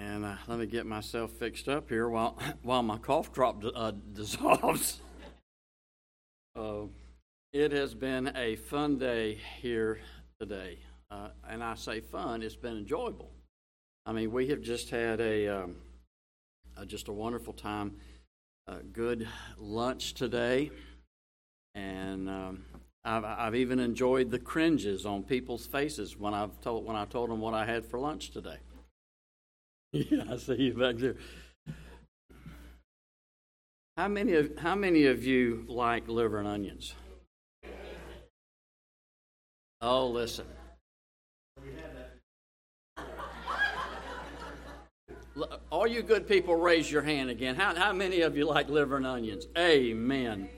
And uh, let me get myself fixed up here while while my cough drop uh, dissolves. Uh, it has been a fun day here today, uh, and I say fun. It's been enjoyable. I mean, we have just had a um, just a wonderful time. A good lunch today, and um, I've, I've even enjoyed the cringes on people's faces when I've told when I told them what I had for lunch today. Yeah, I see you back there. How many of how many of you like liver and onions? Oh, listen. All you good people, raise your hand again. How, how many of you like liver and onions? Amen.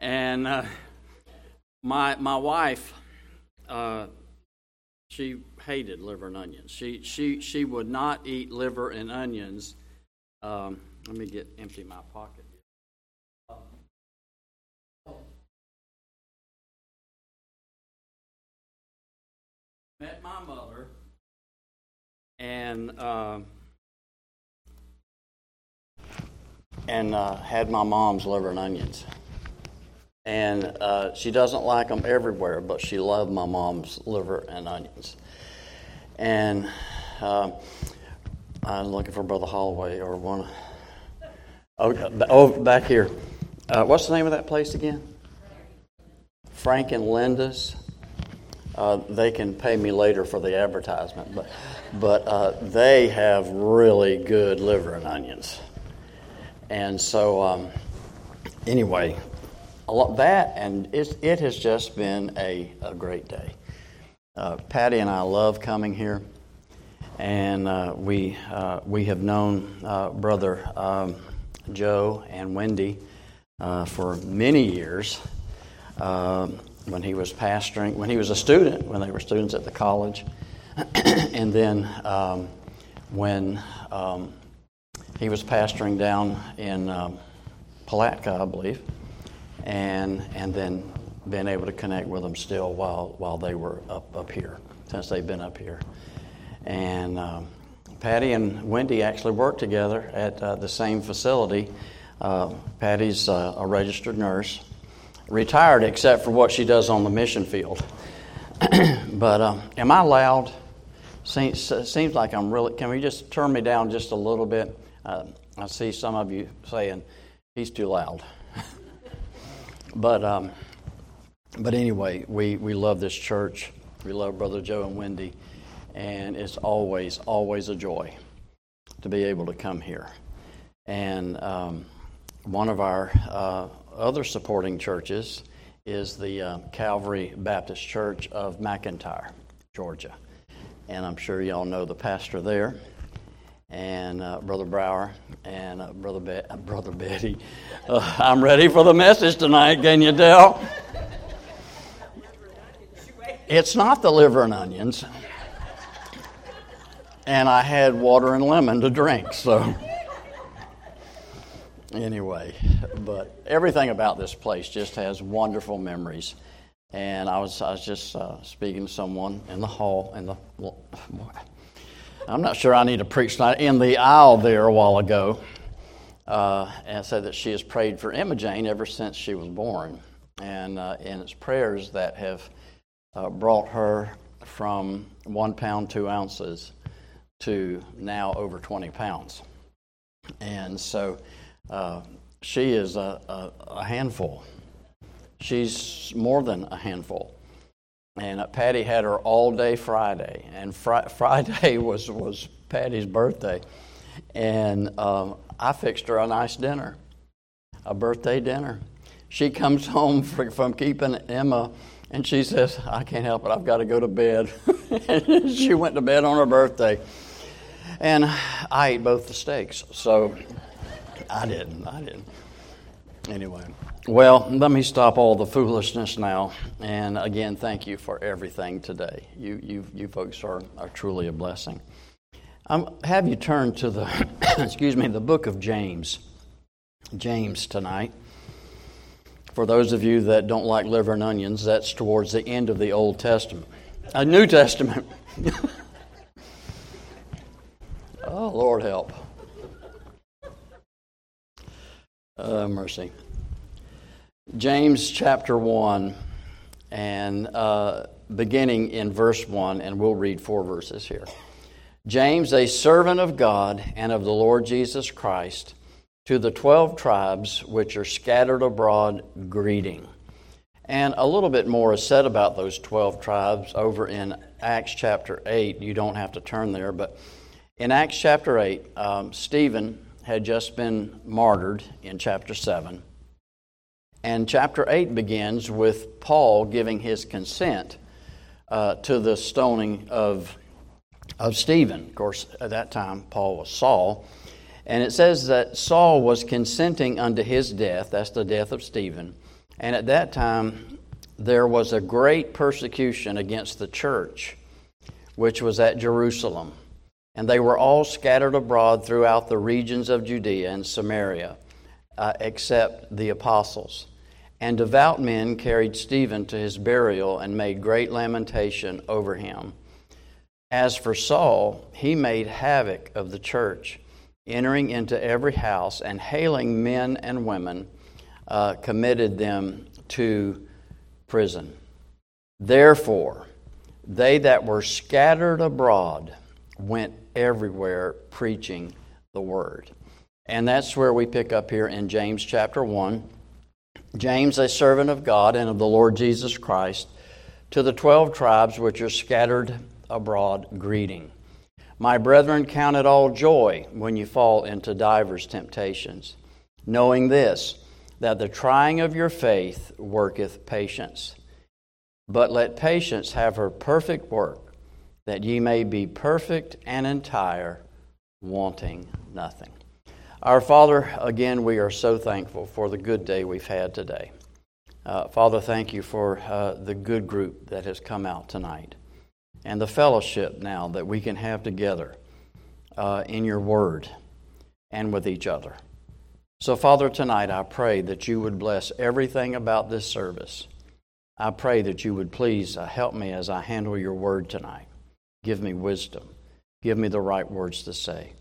And uh, my my wife, uh, she hated liver and onions. She she she would not eat liver and onions. Um, let me get empty my pocket. Met my mother, and uh, and uh, had my mom's liver and onions. And uh, she doesn't like them everywhere, but she loved my mom's liver and onions. And uh, I'm looking for Brother Holloway or one. Oh, oh back here. Uh, what's the name of that place again? Frank and Linda's. Uh, they can pay me later for the advertisement, but but uh, they have really good liver and onions. And so, um, anyway, a lot that and it has just been a, a great day. Uh, Patty and I love coming here, and uh, we uh, we have known uh, brother um, Joe and Wendy uh, for many years. Um, when he was pastoring, when he was a student, when they were students at the college, and then um, when um, he was pastoring down in um, Palatka, I believe, and and then been able to connect with them still while while they were up up here since they've been up here, and um, Patty and Wendy actually work together at uh, the same facility. Uh, Patty's uh, a registered nurse, retired except for what she does on the mission field. but um, am I loud? Seems, seems like I'm really. Can we just turn me down just a little bit? Uh, I see some of you saying he's too loud. but um, but anyway, we, we love this church. We love Brother Joe and Wendy, and it's always always a joy to be able to come here. And um, one of our uh, other supporting churches is the uh, Calvary Baptist Church of McIntyre, Georgia. And I'm sure y'all know the pastor there and uh, Brother Brower and uh, Brother, Be- Brother Betty. Uh, I'm ready for the message tonight, can you tell? It's not the liver and onions. And I had water and lemon to drink, so. Anyway, but everything about this place just has wonderful memories. And I was, I was just uh, speaking to someone in the hall, in the, I'm not sure I need to preach tonight, in the aisle there a while ago, uh, and said that she has prayed for Emma Jane ever since she was born. And, uh, and it's prayers that have uh, brought her from one pound, two ounces to now over 20 pounds. And so uh, she is a, a, a handful. She's more than a handful. And uh, Patty had her all day Friday, and fr- Friday was was Patty's birthday, and um, I fixed her a nice dinner, a birthday dinner. She comes home from keeping Emma, and she says, "I can't help it. I've got to go to bed." she went to bed on her birthday, and I ate both the steaks. So I didn't. I didn't. Anyway. Well, let me stop all the foolishness now. And again, thank you for everything today. You, you, you folks are, are truly a blessing. Um, have you turn to the, excuse me, the book of James. James tonight. For those of you that don't like liver and onions, that's towards the end of the Old Testament. A New Testament. Oh, Lord help. Uh, mercy. James chapter 1, and uh, beginning in verse 1, and we'll read four verses here. James, a servant of God and of the Lord Jesus Christ, to the twelve tribes which are scattered abroad, greeting. And a little bit more is said about those 12 tribes over in Acts chapter 8. You don't have to turn there, but in Acts chapter 8, um, Stephen had just been martyred in chapter 7. And chapter 8 begins with Paul giving his consent uh, to the stoning of, of Stephen. Of course, at that time, Paul was Saul. And it says that Saul was consenting unto his death. That's the death of Stephen. And at that time, there was a great persecution against the church, which was at Jerusalem and they were all scattered abroad throughout the regions of Judea and Samaria, uh, except the apostles. And devout men carried Stephen to his burial and made great lamentation over him. As for Saul, he made havoc of the church, entering into every house and hailing men and women, uh, committed them to prison. Therefore, they that were scattered abroad went everywhere preaching the word. And that's where we pick up here in James chapter 1. James, a servant of God and of the Lord Jesus Christ, to the twelve tribes which are scattered abroad, greeting. My brethren, count it all joy when you fall into divers temptations, knowing this, that the trying of your faith worketh patience. But let patience have her perfect work that ye may be perfect and entire, wanting nothing. Our Father, again, we are so thankful for the good day we've had today. Uh, Father, thank you for uh, the good group that has come out tonight and the fellowship now that we can have together uh, in your word and with each other. So, Father, tonight I pray that you would bless everything about this service. I pray that you would please uh, help me as I handle your word tonight. Give me wisdom. Give me the right words to say.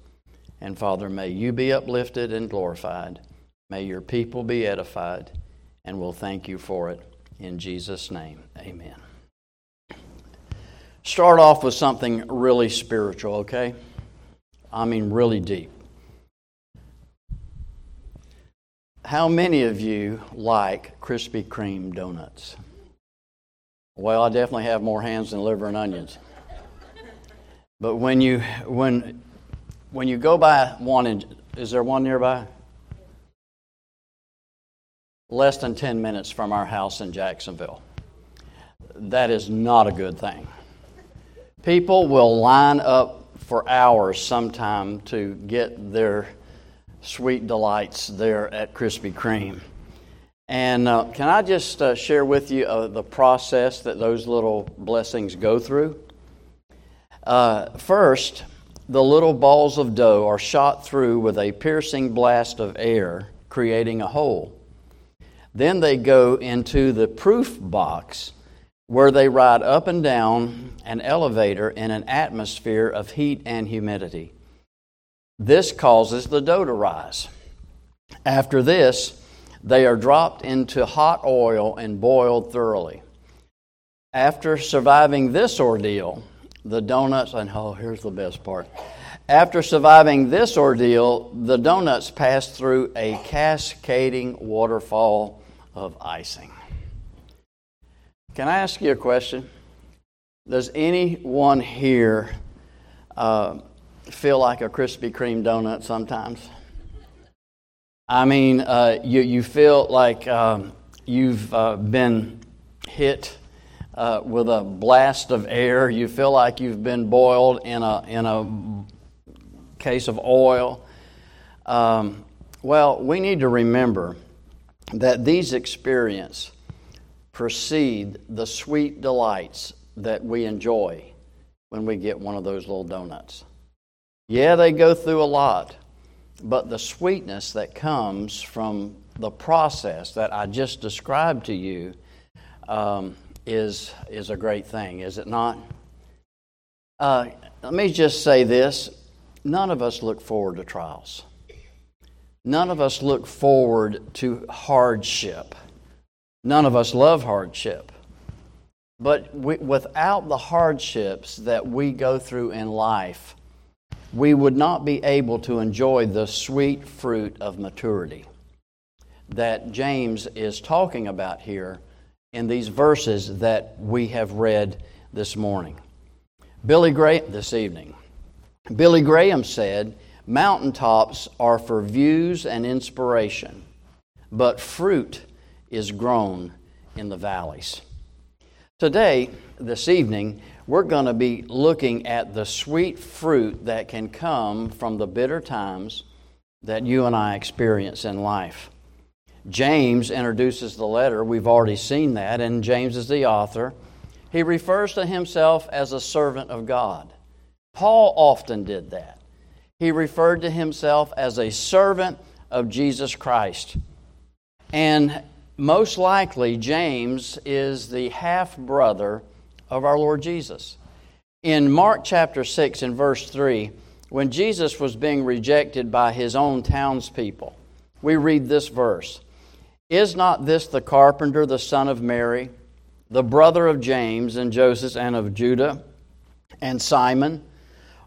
And Father, may you be uplifted and glorified. May your people be edified. And we'll thank you for it. In Jesus' name, amen. Start off with something really spiritual, okay? I mean, really deep. How many of you like Krispy Kreme donuts? Well, I definitely have more hands than liver and onions. But when you when when you go by one, is there one nearby? Less than ten minutes from our house in Jacksonville. That is not a good thing. People will line up for hours sometime to get their sweet delights there at Krispy Kreme. And uh, can I just uh, share with you uh, the process that those little blessings go through? Uh, first, the little balls of dough are shot through with a piercing blast of air, creating a hole. Then they go into the proof box where they ride up and down an elevator in an atmosphere of heat and humidity. This causes the dough to rise. After this, they are dropped into hot oil and boiled thoroughly. After surviving this ordeal, the donuts, and oh, here's the best part. After surviving this ordeal, the donuts pass through a cascading waterfall of icing. Can I ask you a question? Does anyone here uh, feel like a Krispy Kreme donut sometimes? I mean, uh, you, you feel like um, you've uh, been hit uh, with a blast of air. You feel like you've been boiled in a, in a case of oil. Um, well, we need to remember that these experiences precede the sweet delights that we enjoy when we get one of those little donuts. Yeah, they go through a lot, but the sweetness that comes from the process that I just described to you um, is, is a great thing, is it not? Uh, let me just say this none of us look forward to trials. None of us look forward to hardship. None of us love hardship. But we, without the hardships that we go through in life, we would not be able to enjoy the sweet fruit of maturity that James is talking about here in these verses that we have read this morning. Billy Graham, this evening. Billy Graham said, Mountaintops are for views and inspiration, but fruit is grown in the valleys. Today, this evening, we're going to be looking at the sweet fruit that can come from the bitter times that you and I experience in life. James introduces the letter. We've already seen that, and James is the author. He refers to himself as a servant of God. Paul often did that he referred to himself as a servant of Jesus Christ. And most likely, James is the half brother of our Lord Jesus. In Mark chapter 6 and verse 3, when Jesus was being rejected by his own townspeople, we read this verse Is not this the carpenter, the son of Mary, the brother of James and Joseph and of Judah and Simon?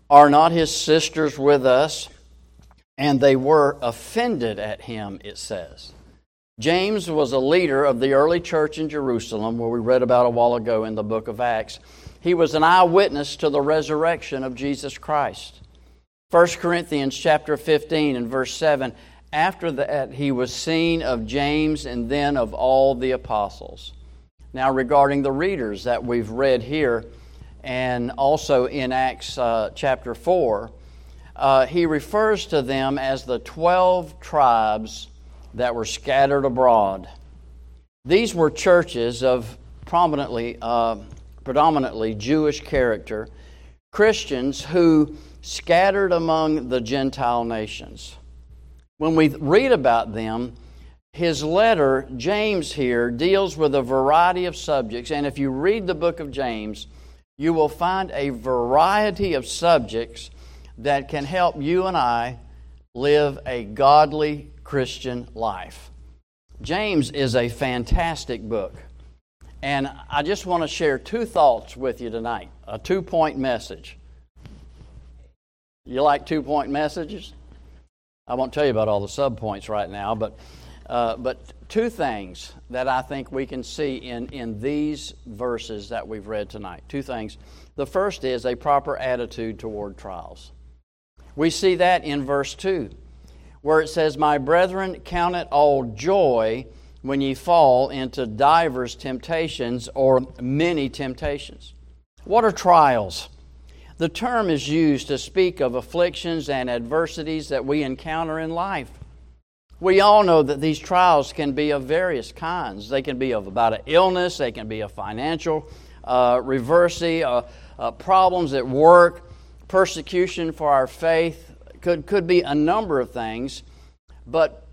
Are not his sisters with us? And they were offended at him, it says. James was a leader of the early church in Jerusalem, where we read about a while ago in the book of Acts. He was an eyewitness to the resurrection of Jesus Christ. 1 Corinthians chapter 15 and verse 7 After that, he was seen of James and then of all the apostles. Now, regarding the readers that we've read here, and also in Acts uh, chapter 4, uh, he refers to them as the 12 tribes that were scattered abroad. These were churches of prominently, uh, predominantly Jewish character, Christians who scattered among the Gentile nations. When we read about them, his letter, James here, deals with a variety of subjects. And if you read the book of James, you will find a variety of subjects that can help you and I live a godly Christian life. James is a fantastic book. And I just want to share two thoughts with you tonight a two point message. You like two point messages? I won't tell you about all the sub points right now, but, uh, but two things that I think we can see in, in these verses that we've read tonight. Two things. The first is a proper attitude toward trials. We see that in verse 2, where it says, My brethren, count it all joy when ye fall into divers temptations or many temptations. What are trials? The term is used to speak of afflictions and adversities that we encounter in life. We all know that these trials can be of various kinds. They can be of about an illness, they can be a financial uh, uh, uh, problems at work, persecution for our faith. Could, could be a number of things. But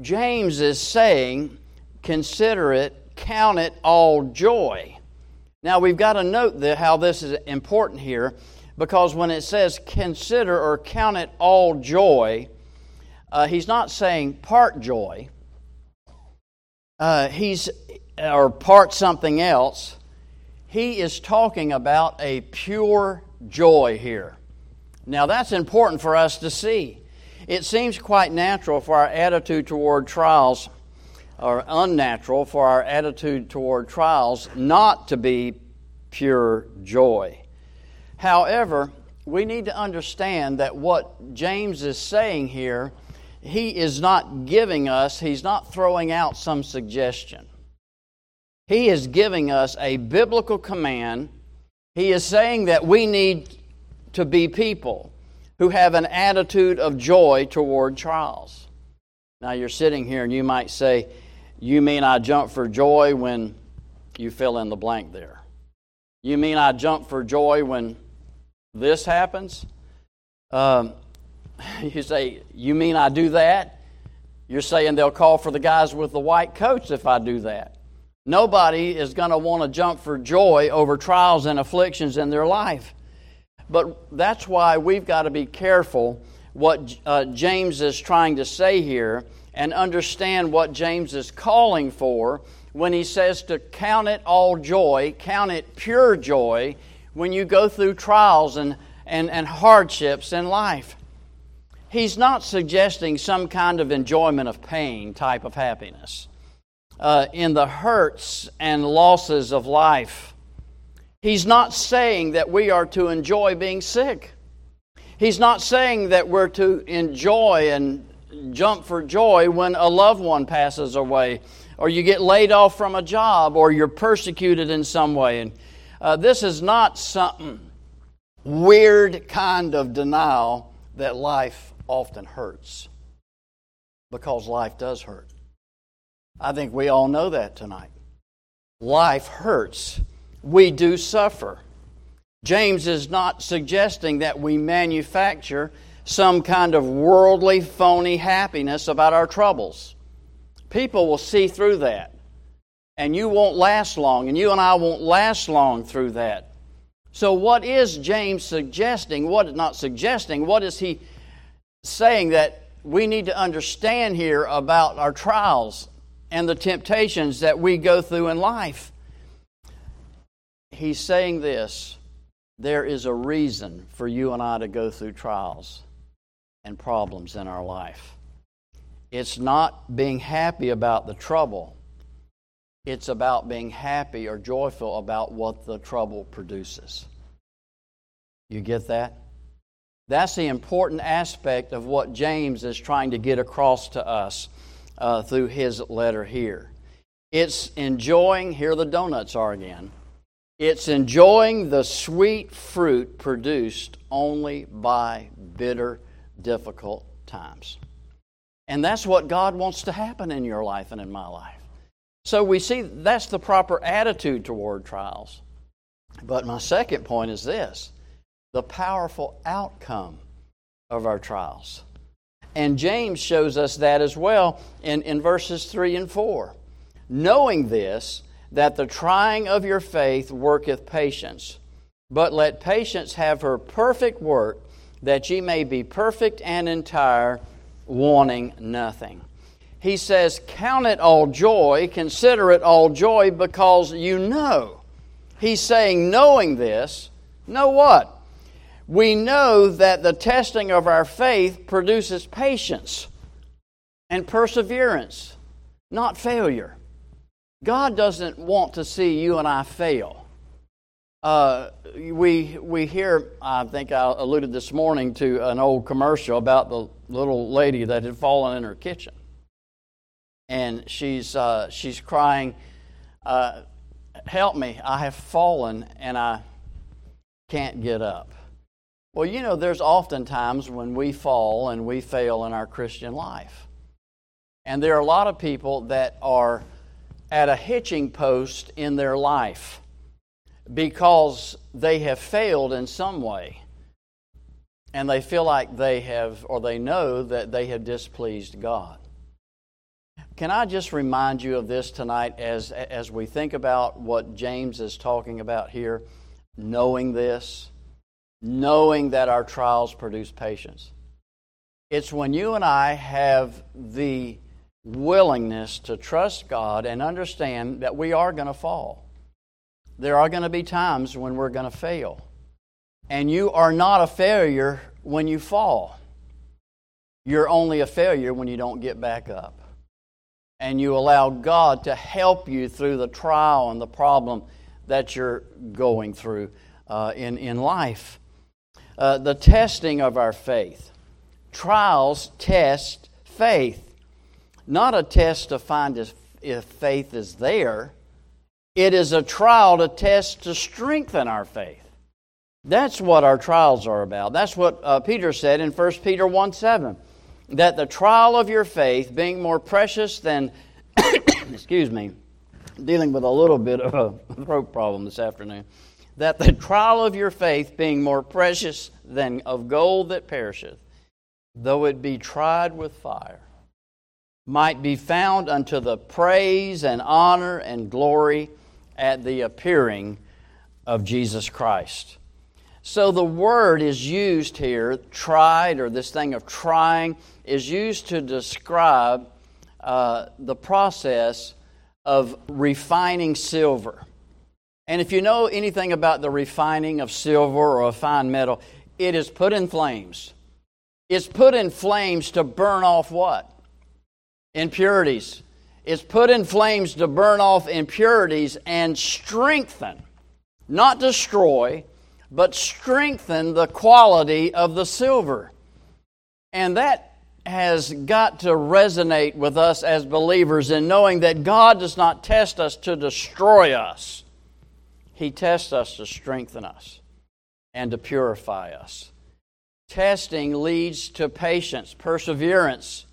James is saying, consider it, count it all joy. Now we've got to note how this is important here because when it says consider or count it all joy, uh, he's not saying part joy. Uh, he's or part something else. He is talking about a pure joy here. Now that's important for us to see. It seems quite natural for our attitude toward trials, or unnatural for our attitude toward trials, not to be pure joy. However, we need to understand that what James is saying here he is not giving us, he's not throwing out some suggestion. He is giving us a biblical command. He is saying that we need to be people who have an attitude of joy toward trials. Now, you're sitting here and you might say, You mean I jump for joy when you fill in the blank there? You mean I jump for joy when this happens? Um, You say, You mean I do that? You're saying they'll call for the guys with the white coats if I do that. Nobody is going to want to jump for joy over trials and afflictions in their life. But that's why we've got to be careful what uh, James is trying to say here and understand what James is calling for when he says to count it all joy, count it pure joy when you go through trials and, and, and hardships in life. He's not suggesting some kind of enjoyment of pain type of happiness. Uh, in the hurts and losses of life, he's not saying that we are to enjoy being sick. He's not saying that we're to enjoy and jump for joy when a loved one passes away, or you get laid off from a job, or you're persecuted in some way. And uh, this is not something weird kind of denial that life often hurts, because life does hurt. I think we all know that tonight. Life hurts. We do suffer. James is not suggesting that we manufacture some kind of worldly, phony happiness about our troubles. People will see through that. And you won't last long, and you and I won't last long through that. So, what is James suggesting? What is not suggesting, what is he saying that we need to understand here about our trials and the temptations that we go through in life? He's saying this there is a reason for you and I to go through trials and problems in our life. It's not being happy about the trouble, it's about being happy or joyful about what the trouble produces. You get that? That's the important aspect of what James is trying to get across to us uh, through his letter here. It's enjoying, here the donuts are again it's enjoying the sweet fruit produced only by bitter, difficult times. And that's what God wants to happen in your life and in my life. So we see that's the proper attitude toward trials. But my second point is this the powerful outcome of our trials. And James shows us that as well in, in verses 3 and 4. Knowing this, that the trying of your faith worketh patience. But let patience have her perfect work, that ye may be perfect and entire, wanting nothing. He says, Count it all joy, consider it all joy, because you know. He's saying, knowing this, know what? We know that the testing of our faith produces patience and perseverance, not failure. God doesn't want to see you and I fail. Uh, we, we hear, I think I alluded this morning to an old commercial about the little lady that had fallen in her kitchen. And she's, uh, she's crying, uh, Help me, I have fallen and I can't get up. Well, you know, there's often times when we fall and we fail in our Christian life. And there are a lot of people that are at a hitching post in their life because they have failed in some way. And they feel like they have, or they know that they have displeased God. Can I just remind you of this tonight as, as we think about what James is talking about here? Knowing this, knowing that our trials produce patience. It's when you and I have the willingness to trust God and understand that we are going to fall. There are going to be times when we're going to fail. And you are not a failure when you fall. You're only a failure when you don't get back up. And you allow God to help you through the trial and the problem that you're going through uh, in, in life. Uh, the testing of our faith. Trials test faith not a test to find if, if faith is there. It is a trial to test to strengthen our faith. That's what our trials are about. That's what uh, Peter said in 1 Peter 1 7. That the trial of your faith, being more precious than, excuse me, dealing with a little bit of a throat problem this afternoon, that the trial of your faith, being more precious than of gold that perisheth, though it be tried with fire, might be found unto the praise and honor and glory at the appearing of Jesus Christ. So the word is used here, tried, or this thing of trying, is used to describe uh, the process of refining silver. And if you know anything about the refining of silver or a fine metal, it is put in flames. It's put in flames to burn off what? Impurities. It's put in flames to burn off impurities and strengthen, not destroy, but strengthen the quality of the silver. And that has got to resonate with us as believers in knowing that God does not test us to destroy us, He tests us to strengthen us and to purify us. Testing leads to patience, perseverance.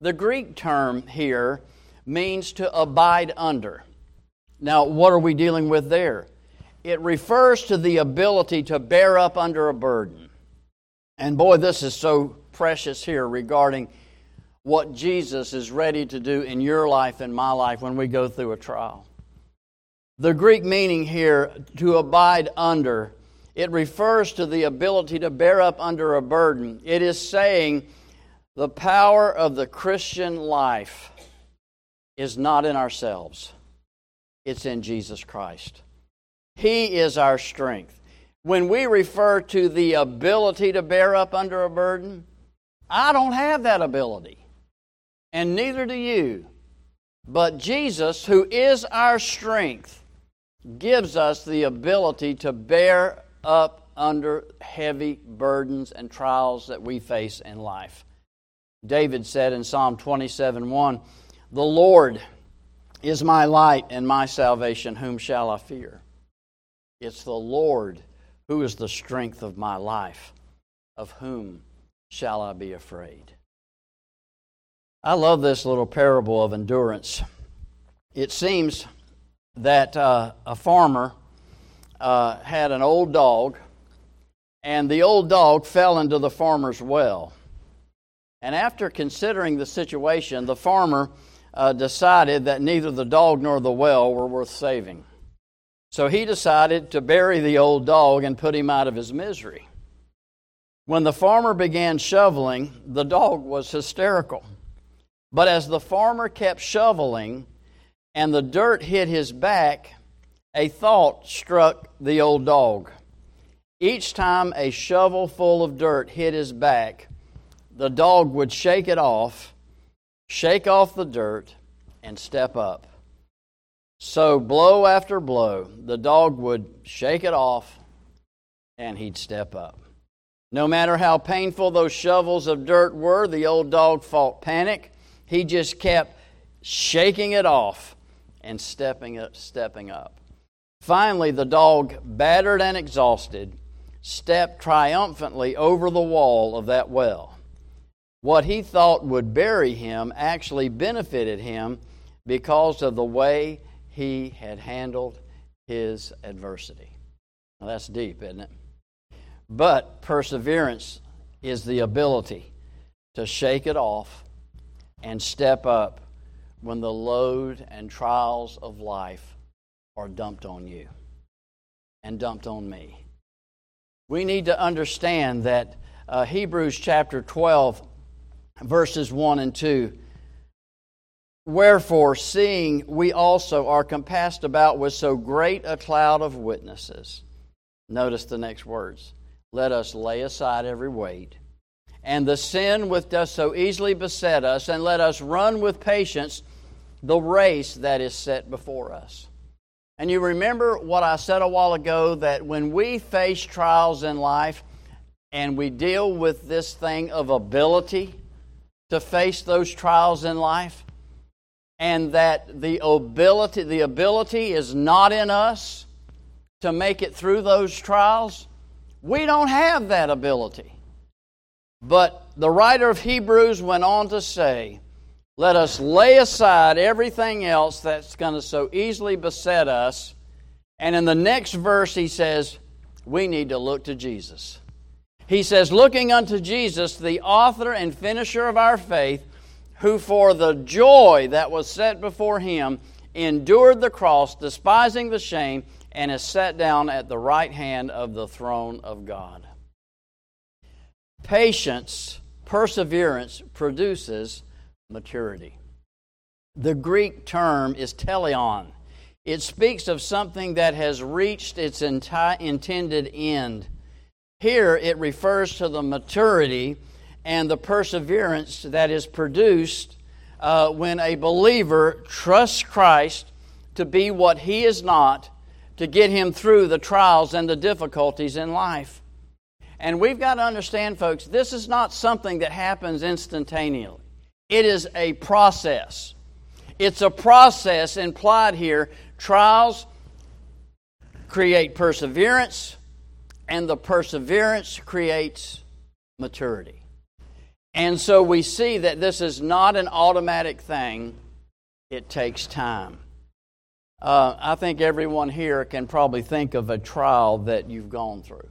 The Greek term here means to abide under. Now, what are we dealing with there? It refers to the ability to bear up under a burden. And boy, this is so precious here regarding what Jesus is ready to do in your life and my life when we go through a trial. The Greek meaning here, to abide under, it refers to the ability to bear up under a burden. It is saying the power of the Christian life is not in ourselves, it's in Jesus Christ. He is our strength. When we refer to the ability to bear up under a burden, I don't have that ability, and neither do you. But Jesus, who is our strength, gives us the ability to bear up under heavy burdens and trials that we face in life. David said in Psalm 27 1, The Lord is my light and my salvation, whom shall I fear? It's the Lord who is the strength of my life, of whom shall I be afraid? I love this little parable of endurance. It seems that uh, a farmer uh, had an old dog, and the old dog fell into the farmer's well. And after considering the situation, the farmer uh, decided that neither the dog nor the well were worth saving. So he decided to bury the old dog and put him out of his misery. When the farmer began shoveling, the dog was hysterical. But as the farmer kept shoveling and the dirt hit his back, a thought struck the old dog. Each time a shovel full of dirt hit his back, the dog would shake it off, shake off the dirt, and step up. So, blow after blow, the dog would shake it off and he'd step up. No matter how painful those shovels of dirt were, the old dog fought panic. He just kept shaking it off and stepping up, stepping up. Finally, the dog, battered and exhausted, stepped triumphantly over the wall of that well. What he thought would bury him actually benefited him because of the way he had handled his adversity. Now, that's deep, isn't it? But perseverance is the ability to shake it off and step up when the load and trials of life are dumped on you and dumped on me. We need to understand that uh, Hebrews chapter 12, verses 1 and 2 Wherefore, seeing we also are compassed about with so great a cloud of witnesses, notice the next words let us lay aside every weight and the sin which does so easily beset us, and let us run with patience the race that is set before us. And you remember what I said a while ago that when we face trials in life and we deal with this thing of ability to face those trials in life, and that the ability, the ability is not in us to make it through those trials, we don't have that ability. But the writer of Hebrews went on to say, Let us lay aside everything else that's going to so easily beset us. And in the next verse, he says, We need to look to Jesus. He says, Looking unto Jesus, the author and finisher of our faith, who for the joy that was set before him endured the cross, despising the shame, and is set down at the right hand of the throne of God. Patience, perseverance produces maturity. The Greek term is teleon. It speaks of something that has reached its enti- intended end. Here it refers to the maturity and the perseverance that is produced uh, when a believer trusts Christ to be what he is not to get him through the trials and the difficulties in life. And we've got to understand, folks, this is not something that happens instantaneously. It is a process. It's a process implied here. Trials create perseverance, and the perseverance creates maturity. And so we see that this is not an automatic thing, it takes time. Uh, I think everyone here can probably think of a trial that you've gone through.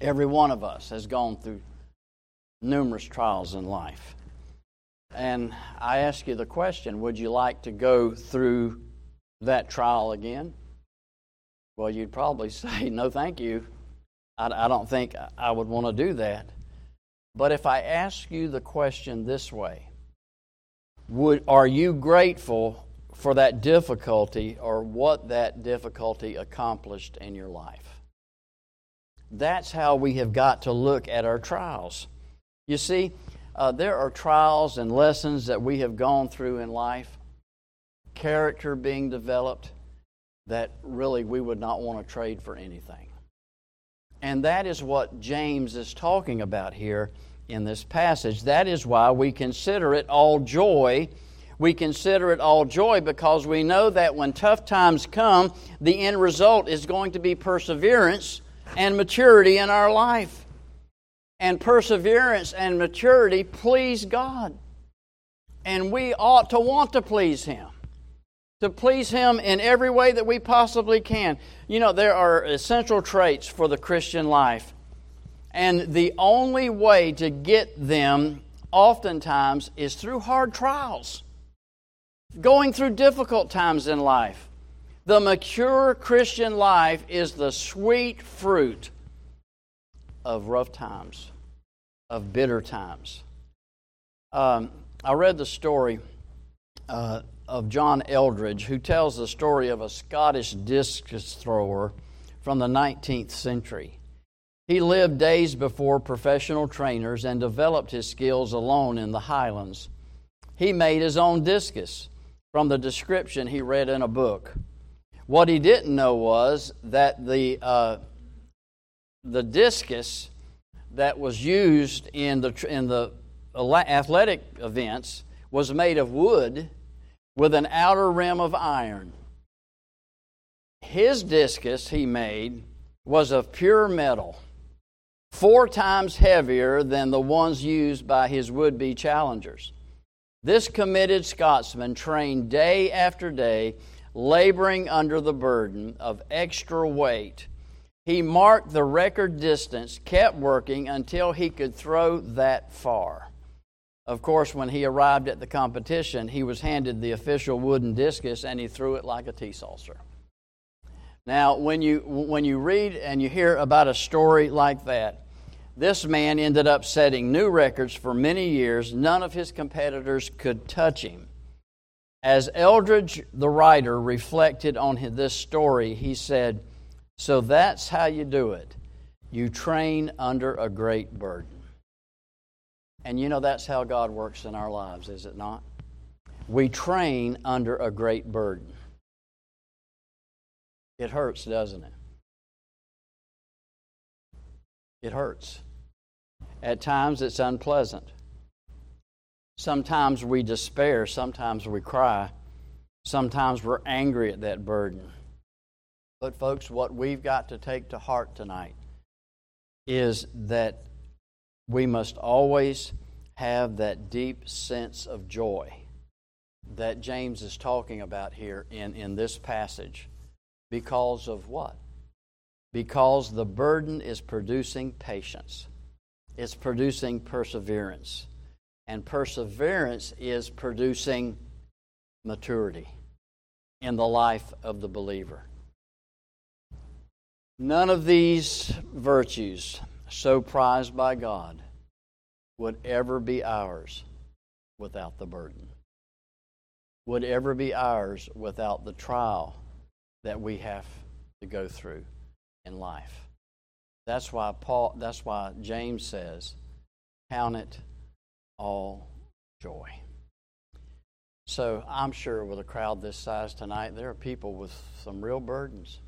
Every one of us has gone through numerous trials in life. And I ask you the question would you like to go through that trial again? Well, you'd probably say, no, thank you. I, I don't think I would want to do that. But if I ask you the question this way, would, are you grateful for that difficulty or what that difficulty accomplished in your life? That's how we have got to look at our trials. You see, uh, there are trials and lessons that we have gone through in life, character being developed, that really we would not want to trade for anything. And that is what James is talking about here in this passage. That is why we consider it all joy. We consider it all joy because we know that when tough times come, the end result is going to be perseverance and maturity in our life. And perseverance and maturity please God. And we ought to want to please Him. To please Him in every way that we possibly can. You know, there are essential traits for the Christian life. And the only way to get them, oftentimes, is through hard trials, going through difficult times in life. The mature Christian life is the sweet fruit of rough times, of bitter times. Um, I read the story uh, of John Eldredge, who tells the story of a Scottish discus thrower from the 19th century. He lived days before professional trainers and developed his skills alone in the Highlands. He made his own discus from the description he read in a book. What he didn't know was that the, uh, the discus that was used in the, in the athletic events was made of wood with an outer rim of iron. His discus he made was of pure metal, four times heavier than the ones used by his would be challengers. This committed Scotsman trained day after day laboring under the burden of extra weight. He marked the record distance, kept working until he could throw that far. Of course, when he arrived at the competition, he was handed the official wooden discus and he threw it like a tea saucer. Now, when you, when you read and you hear about a story like that, this man ended up setting new records for many years. None of his competitors could touch him. As Eldredge, the writer, reflected on this story, he said, So that's how you do it. You train under a great burden. And you know that's how God works in our lives, is it not? We train under a great burden. It hurts, doesn't it? It hurts. At times it's unpleasant. Sometimes we despair, sometimes we cry, sometimes we're angry at that burden. But, folks, what we've got to take to heart tonight is that we must always have that deep sense of joy that James is talking about here in, in this passage. Because of what? Because the burden is producing patience, it's producing perseverance. And perseverance is producing maturity in the life of the believer. None of these virtues, so prized by God, would ever be ours without the burden, would ever be ours without the trial that we have to go through in life. That's why Paul that's why James says, count it all joy. So I'm sure with a crowd this size tonight, there are people with some real burdens.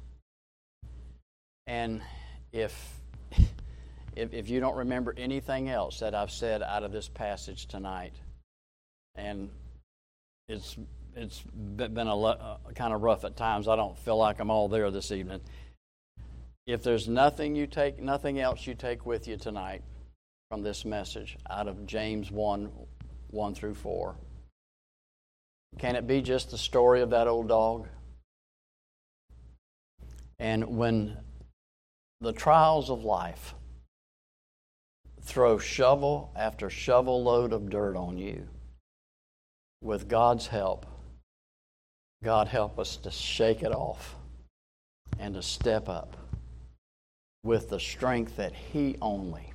And if, if, if you don't remember anything else that I've said out of this passage tonight, and it's it's been a uh, kind of rough at times. I don't feel like I'm all there this evening. If there's nothing you take, nothing else you take with you tonight from this message out of James 1 1 through 4, can it be just the story of that old dog? And when the trials of life throw shovel after shovel load of dirt on you, with God's help, God help us to shake it off and to step up with the strength that He only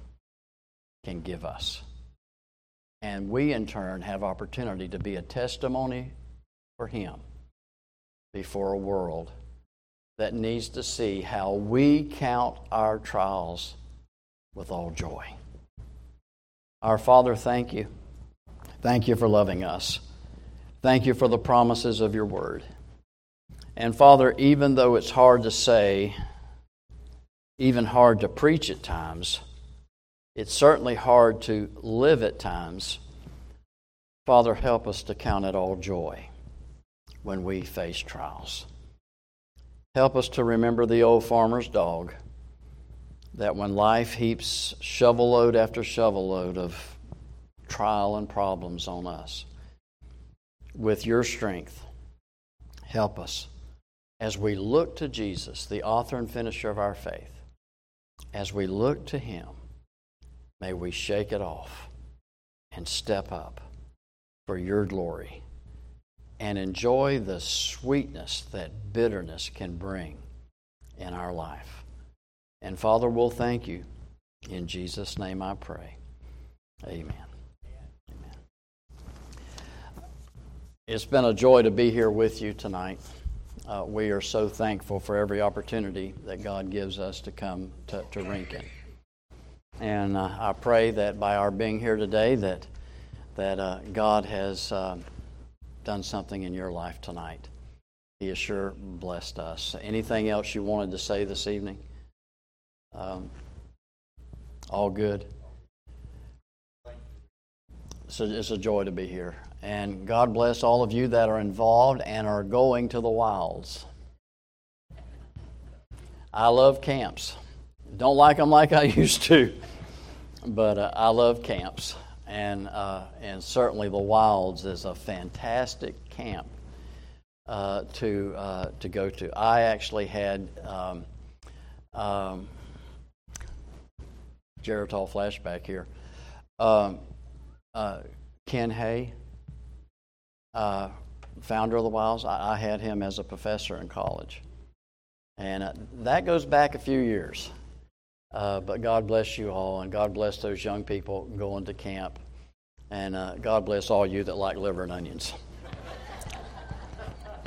can give us. And we, in turn, have opportunity to be a testimony for Him before a world that needs to see how we count our trials with all joy. Our Father, thank you. Thank you for loving us. Thank you for the promises of your word. And Father, even though it's hard to say, even hard to preach at times, it's certainly hard to live at times. Father, help us to count it all joy when we face trials. Help us to remember the old farmer's dog, that when life heaps shovel load after shovel load of trial and problems on us, with your strength, help us as we look to Jesus, the author and finisher of our faith. As we look to him, may we shake it off and step up for your glory and enjoy the sweetness that bitterness can bring in our life. And Father, we'll thank you. In Jesus' name I pray. Amen. Amen. It's been a joy to be here with you tonight. Uh, we are so thankful for every opportunity that God gives us to come to, to Rincon. And uh, I pray that by our being here today, that that uh, God has uh, done something in your life tonight. He has sure blessed us. Anything else you wanted to say this evening? Um, all good. So it's a joy to be here. And God bless all of you that are involved and are going to the wilds. I love camps. Don't like them like I used to, but uh, I love camps and uh, and certainly the Wilds is a fantastic camp uh, to uh, to go to. I actually had um, um, Geritol flashback here. Um, uh, Ken Hay, uh, founder of the Wilds, I, I, had him as a professor in college, and uh, that goes back a few years. Uh, but God bless you all, and God bless those young people going to camp. And uh, God bless all you that like liver and onions.